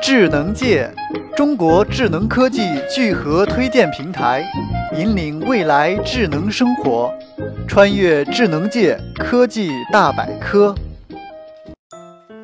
智能界，中国智能科技聚合推荐平台，引领未来智能生活，穿越智能界科技大百科。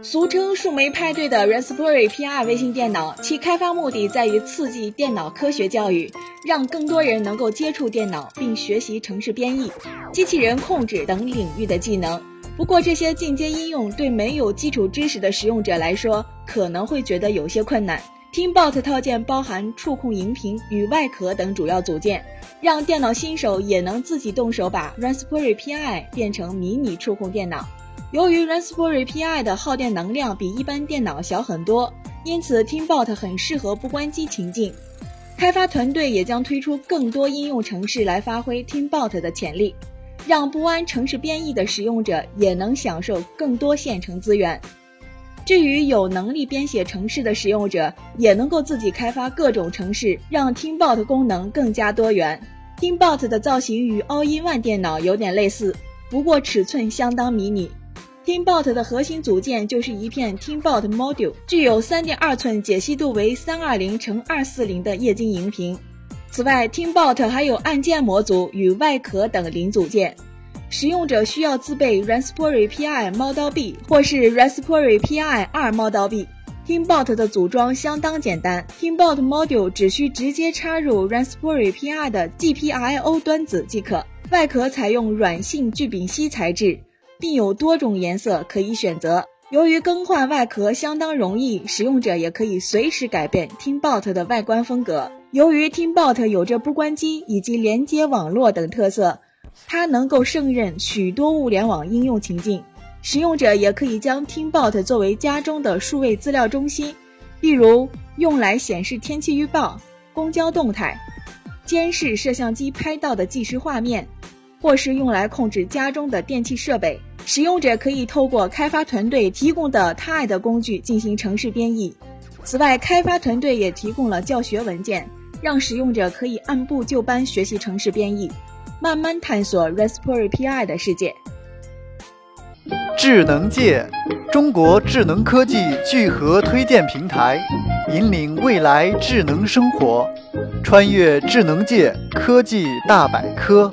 俗称“树莓派对”的 Raspberry Pi 微型电脑，其开发目的在于刺激电脑科学教育，让更多人能够接触电脑并学习程式编译、机器人控制等领域的技能。不过，这些进阶应用对没有基础知识的使用者来说，可能会觉得有些困难。TeamBot 套件包含触控荧屏与外壳等主要组件，让电脑新手也能自己动手把 Raspberry Pi 变成迷你触控电脑。由于 Raspberry Pi 的耗电能量比一般电脑小很多，因此 TeamBot 很适合不关机情境。开发团队也将推出更多应用程式来发挥 TeamBot 的潜力。让不谙城市编译的使用者也能享受更多现成资源。至于有能力编写城市的使用者，也能够自己开发各种城市，让 TeamBot 功能更加多元。TeamBot 的造型与 All-in-One 电脑有点类似，不过尺寸相当迷你。TeamBot 的核心组件就是一片 TeamBot Module，具有3.2寸、解析度为320乘240的液晶荧屏。此外，TeamBot 还有按键模组与外壳等零组件。使用者需要自备 Raspberry Pi Model B 或是 Raspberry Pi 2 Model B。TeamBot 的组装相当简单，TeamBot Module 只需直接插入 Raspberry Pi 的 GPIO 端子即可。外壳采用软性聚丙烯材质，并有多种颜色可以选择。由于更换外壳相当容易，使用者也可以随时改变 TeamBot 的外观风格。由于 TeamBot 有着不关机以及连接网络等特色，它能够胜任许多物联网应用情境。使用者也可以将 TeamBot 作为家中的数位资料中心，例如用来显示天气预报、公交动态、监视摄像机拍到的即时画面，或是用来控制家中的电器设备。使用者可以透过开发团队提供的 TI 的工具进行程式编译。此外，开发团队也提供了教学文件。让使用者可以按部就班学习城市编译，慢慢探索 Raspberry Pi 的世界。智能界，中国智能科技聚合推荐平台，引领未来智能生活，穿越智能界科技大百科。